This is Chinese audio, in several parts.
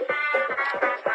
Thank you.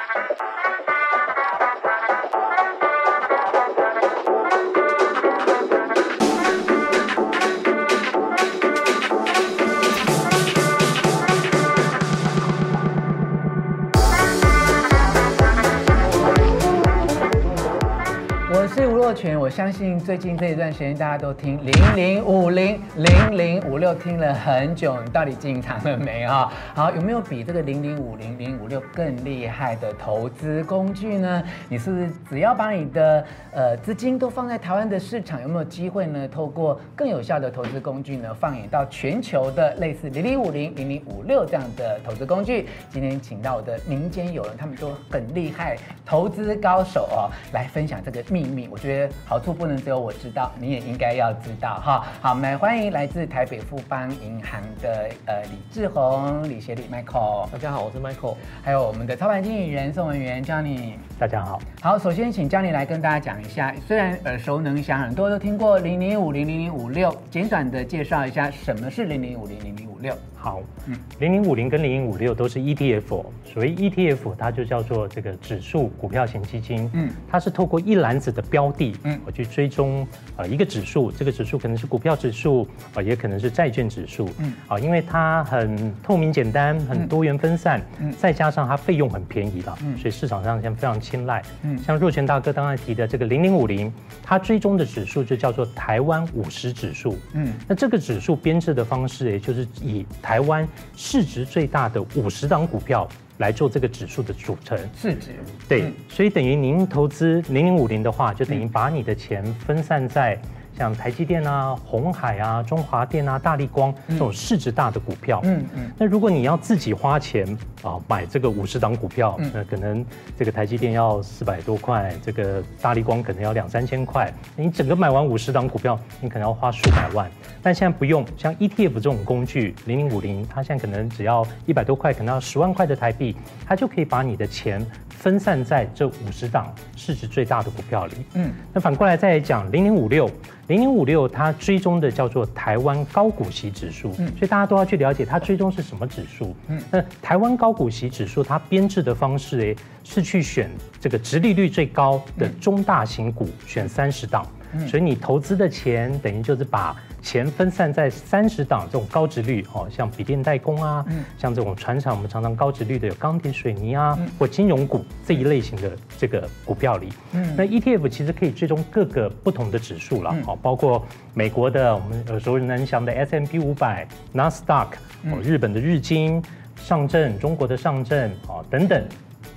我相信最近这一段时间大家都听零零五零零零五六听了很久，你到底进场了没啊？好，有没有比这个零零五零零五六更厉害的投资工具呢？你是不是只要把你的呃资金都放在台湾的市场，有没有机会呢？透过更有效的投资工具呢，放眼到全球的类似零零五零零零五六这样的投资工具？今天请到我的民间友人，他们都很厉害，投资高手哦，来分享这个秘密。我觉得好。好处不能只有我知道，你也应该要知道哈。好，我们欢迎来自台北富邦银行的呃李志宏、李协理 Michael。大家好，我是 Michael。还有我们的操盘经理人宋文元 Johnny。大家好。好，首先请 Johnny 来跟大家讲一下，虽然耳熟能详，很多都听过零零五零零零五六，简短的介绍一下什么是零零五零零零五六。好，嗯，零零五零跟零零五六都是 ETF，所谓 ETF，它就叫做这个指数股票型基金，嗯，它是透过一篮子的标的，嗯，我去追踪呃一个指数，这个指数可能是股票指数，啊，也可能是债券指数，嗯，啊，因为它很透明简单，很多元分散，嗯，再加上它费用很便宜了，嗯，所以市场上现在非常青睐，嗯，像若泉大哥刚才提的这个零零五零，它追踪的指数就叫做台湾五十指数，嗯，那这个指数编制的方式，也就是以台湾市值最大的五十档股票来做这个指数的组成。市值对，所以等于您投资零零五零的话，就等于把你的钱分散在。像台积电啊、红海啊、中华电啊、大力光这种市值大的股票，嗯嗯，那如果你要自己花钱啊买这个五十档股票，那可能这个台积电要四百多块，这个大力光可能要两三千块，你整个买完五十档股票，你可能要花数百万。但现在不用，像 ETF 这种工具，零零五零，它现在可能只要一百多块，可能要十万块的台币，它就可以把你的钱分散在这五十档市值最大的股票里。嗯，那反过来再来讲零零五六。零零五六，它追踪的叫做台湾高股息指数，嗯，所以大家都要去了解它追踪是什么指数，嗯，那台湾高股息指数它编制的方式，诶，是去选这个殖利率最高的中大型股，选三十档，所以你投资的钱等于就是把。钱分散在三十档这种高值率哦，像笔电代工啊，嗯、像这种船厂，我们常常高值率的有钢铁、水泥啊，嗯、或金融股这一类型的这个股票里。嗯，那 ETF 其实可以追踪各个不同的指数了，哦、嗯，包括美国的我们耳熟能详的 S M P 五百、纳斯达克，哦，日本的日经、上证、中国的上证哦等等。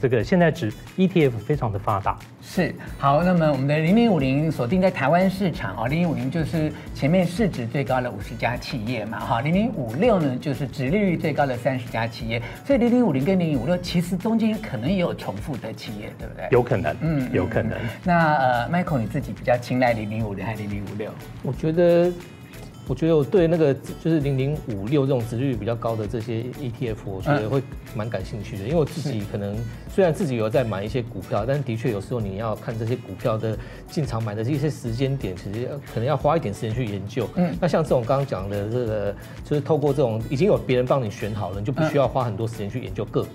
这个现在指 ETF 非常的发达，是好。那么我们的零零五零锁定在台湾市场啊，零零五零就是前面市值最高的五十家企业嘛，哈，零零五六呢就是殖利率最高的三十家企业，所以零零五零跟零零五六其实中间可能也有重复的企业，对不对？有可能，嗯，有可能。那呃，Michael 你自己比较青睐零零五零还是零零五六？我觉得。我觉得我对那个就是零零五六这种值率比较高的这些 ETF，我觉得会蛮感兴趣的。因为我自己可能虽然自己有在买一些股票，但的确有时候你要看这些股票的进场买的这些时间点，其实可能要花一点时间去研究。嗯，那像这种刚刚讲的这个，就是透过这种已经有别人帮你选好了，你就不需要花很多时间去研究个股。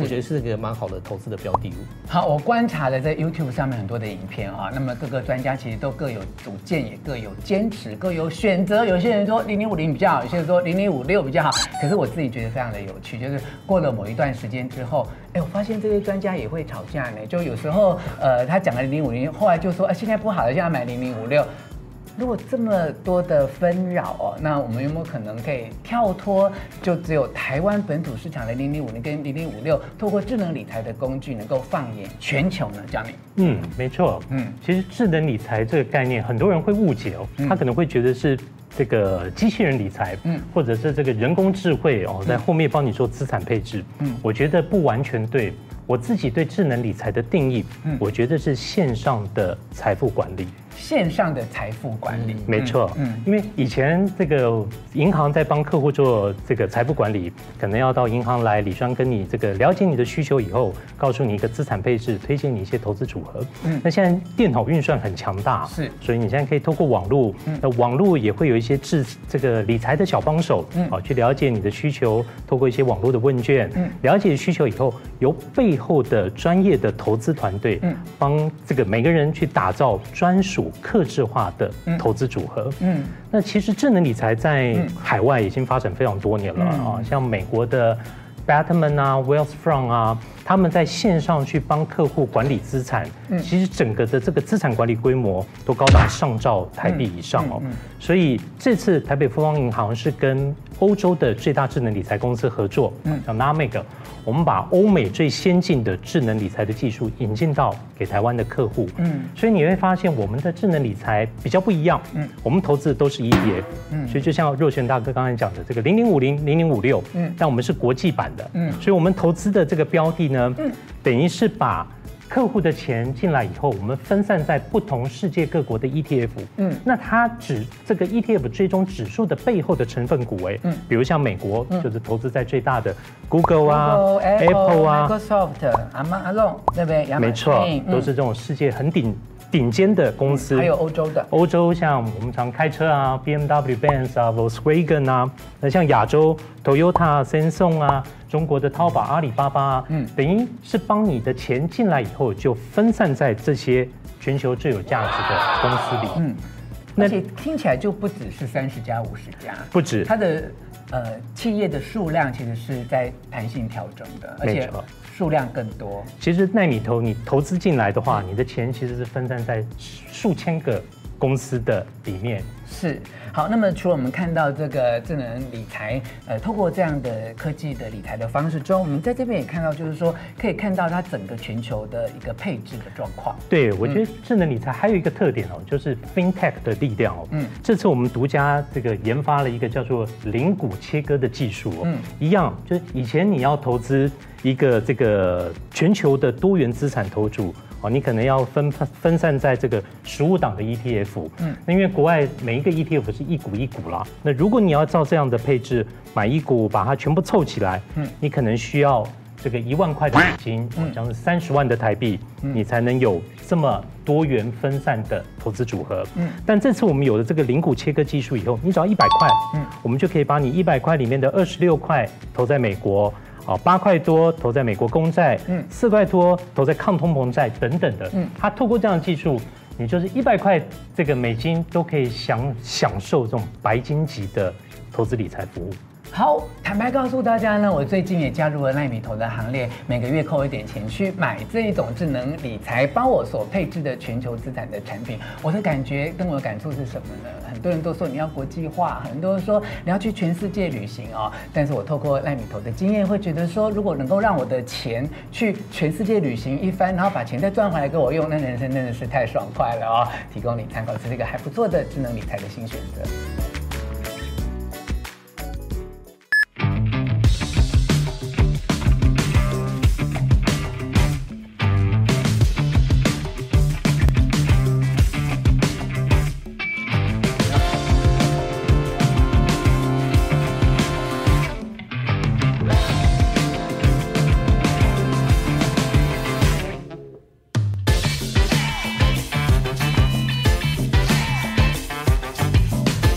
我觉得是一个蛮好的投资的标的物。好，我观察了在 YouTube 上面很多的影片啊，那么各个专家其实都各有主见，也各有坚持，各有选择。有有些人说零零五零比较好，有些人说零零五六比较好。可是我自己觉得非常的有趣，就是过了某一段时间之后，哎，我发现这些专家也会吵架呢。就有时候，呃，他讲了零零五零，后来就说，哎，现在不好了，现在买零零五六。如果这么多的纷扰哦，那我们有没有可能可以跳脱，就只有台湾本土市场的零零五零跟零零五六，透过智能理财的工具，能够放眼全球呢？这样。嗯，没错。嗯，其实智能理财这个概念，很多人会误解哦，他可能会觉得是这个机器人理财，嗯，或者是这个人工智慧哦，在后面帮你做资产配置。嗯，我觉得不完全对。我自己对智能理财的定义，嗯，我觉得是线上的财富管理。线上的财富管理。没错，嗯，因为以前这个银行在帮客户做这个财富管理，可能要到银行来，理专跟你这个了解你的需求以后，告诉你一个资产配置，推荐你一些投资组合。嗯，那现在电脑运算很强大，是，所以你现在可以透过网络，那网络也会有一些智这个理财的小帮手，嗯，啊，去了解你的需求，透过一些网络的问卷，嗯，了解需求以后，由背后的专业的投资团队，嗯，帮这个每个人去打造专属。客制化的投资组合，嗯，那其实智能理财在海外已经发展非常多年了啊，像美国的 Betterment 啊，Wealthfront 啊。他们在线上去帮客户管理资产，其实整个的这个资产管理规模都高达上兆台币以上哦。所以这次台北富邦银行是跟欧洲的最大智能理财公司合作，嗯叫 Namig，我们把欧美最先进的智能理财的技术引进到给台湾的客户。嗯，所以你会发现我们的智能理财比较不一样。嗯，我们投资的都是 ETF。嗯，所以就像若权大哥刚才讲的这个零零五零零零五六，嗯，但我们是国际版的。嗯，所以我们投资的这个标的呢。嗯，等于是把客户的钱进来以后，我们分散在不同世界各国的 ETF。嗯，那它指这个 ETF 追踪指数的背后的成分股，哎，嗯，比如像美国就是投资在最大的 Google 啊、Apple 啊、Microsoft、Amazon，对不对？没错，都是这种世界很顶顶尖的公司。还有欧洲的，欧洲像我们常开车啊，BMW、Benz 啊、Volkswagen 啊，那像亚洲 Toyota、Samsung 啊。中国的淘宝、阿里巴巴，嗯，等于是帮你的钱进来以后，就分散在这些全球最有价值的公司里，嗯，而且听起来就不只是三十家、五十家，不止，它的呃企业的数量其实是在弹性调整的，而且数量更多。其实奈米投你投资进来的话，你的钱其实是分散在数千个公司的理念。是。好，那么除了我们看到这个智能理财，呃，透过这样的科技的理财的方式中，我们在这边也看到，就是说可以看到它整个全球的一个配置的状况。对，我觉得智能理财还有一个特点哦，就是 FinTech 的力量哦。嗯，这次我们独家这个研发了一个叫做零股切割的技术哦。嗯，一样，就是以前你要投资一个这个全球的多元资产投组。哦，你可能要分分散在这个十五档的 ETF，嗯，那因为国外每一个 ETF 是一股一股啦，那如果你要照这样的配置买一股，把它全部凑起来，嗯，你可能需要这个一万块的美金，嗯，将近三十万的台币，嗯，你才能有这么多元分散的投资组合，嗯，但这次我们有了这个零股切割技术以后，你只要一百块，嗯，我们就可以把你一百块里面的二十六块投在美国。哦，八块多投在美国公债，嗯，四块多投在抗通膨债等等的，嗯，它透过这样的技术，你就是一百块这个美金都可以享享受这种白金级的投资理财服务。好，坦白告诉大家呢，我最近也加入了赖米投的行列，每个月扣一点钱去买这一种智能理财帮我所配置的全球资产的产品。我的感觉跟我的感触是什么呢？很多人都说你要国际化，很多人说你要去全世界旅行哦。但是我透过赖米投的经验，会觉得说，如果能够让我的钱去全世界旅行一番，然后把钱再赚回来给我用，那人生真的是太爽快了哦。提供你参考，这是一个还不错的智能理财的新选择。